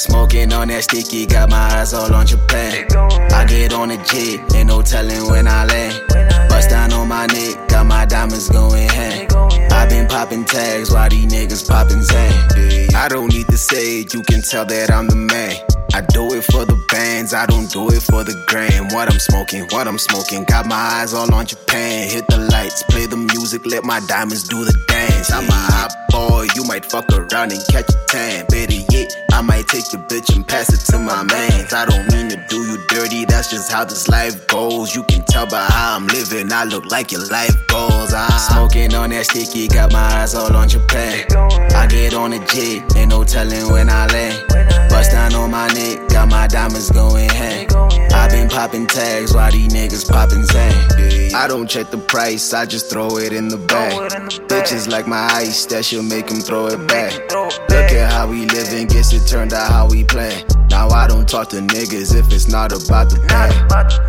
Smoking on that sticky, got my eyes all on Japan. I get on the jet, ain't no telling when I land. Bust down on my neck, got my diamonds going hand. I been popping tags while these niggas popping Zan. I don't need to say it, you can tell that I'm the man. I do it for the bands, I don't do it for the gram. What I'm smoking, what I'm smoking. Got my eyes all on Japan. Hit the lights, play the music, let my diamonds do the dance. I'm a hot boy, you might fuck around and catch a tan. Yet, I might take your bitch and pass it to my mans. I don't mean to do you dirty, that's just how this life goes. You can tell by how I'm living, I look like your life goals. I'm smoking on that sticky, got my eyes all on Japan. I get on the jet, ain't no telling when I land. Bust down on my neck, got my diamonds going hand. I been popping tags while these niggas popping Zan. I don't check the price, I just throw it in the bag. Bitches like my ice, that should make them throw it back. Look at how we living, turned out how we play. Now I don't talk to niggas if it's not about the pay.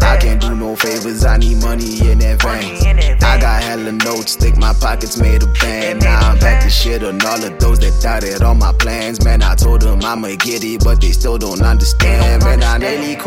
I can't do no favors, I need money in advance. I got hella notes, think my pockets made a band. Now I'm back to shit on all of those that doubted all my plans. Man, I told them I'ma get it, but they still don't understand. Man, I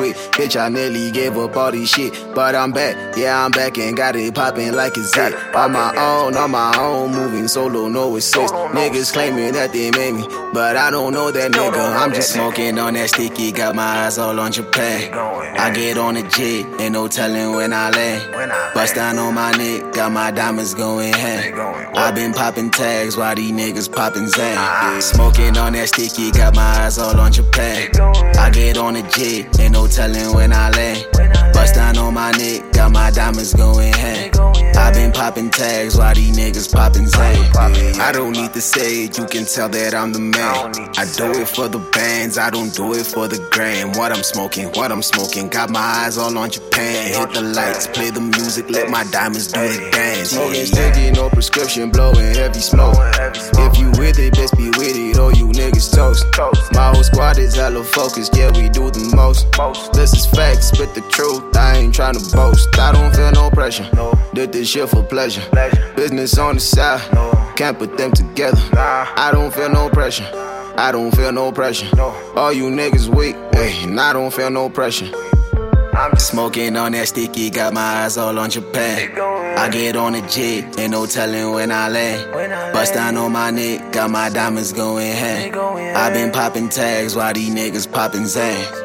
quit, bitch, I nearly gave up all this shit. But I'm back, yeah, I'm back and got it popping like it's it. On my own, on my own, moving solo, no assist. Niggas claiming that they made me, but I don't know that nigga. I'm just smoking on that sticky, got my eyes all on Japan. I get on the jet, ain't no telling when I land. Bust down on my neck, got my diamonds going hand. I been popping tags while these niggas popping Zan. Smoking on that sticky, got my eyes all on Japan. I get on the jet, ain't no telling when I land. Bust down on my neck, got my diamonds going hand. I been popping tags while these niggas popping Zan. I don't need to say it, you can tell that I'm the man. I do it for the bands, I don't do it for the gram. What I'm smoking, what I'm smoking. Got my eyes all on Japan. Hit the lights, play the music, let my diamonds do the dance. Smoking sticky, no prescription, blowing heavy smoke. If you with it, best be with it, or you niggas toast. My whole squad is hella focused, yeah, we do the most. This is facts, spit the truth, I ain't tryna boast. I don't feel no pressure, No. did this shit for pleasure. Business on the side, can't put them together. I don't feel no pressure. I don't feel no pressure. All you niggas weak, hey, and I don't feel no pressure. I'm smoking on that sticky, got my eyes all on Japan. I get on the jet, ain't no telling when I land. Bust down on my neck, got my diamonds going hand. I been popping tags while these niggas popping Zan.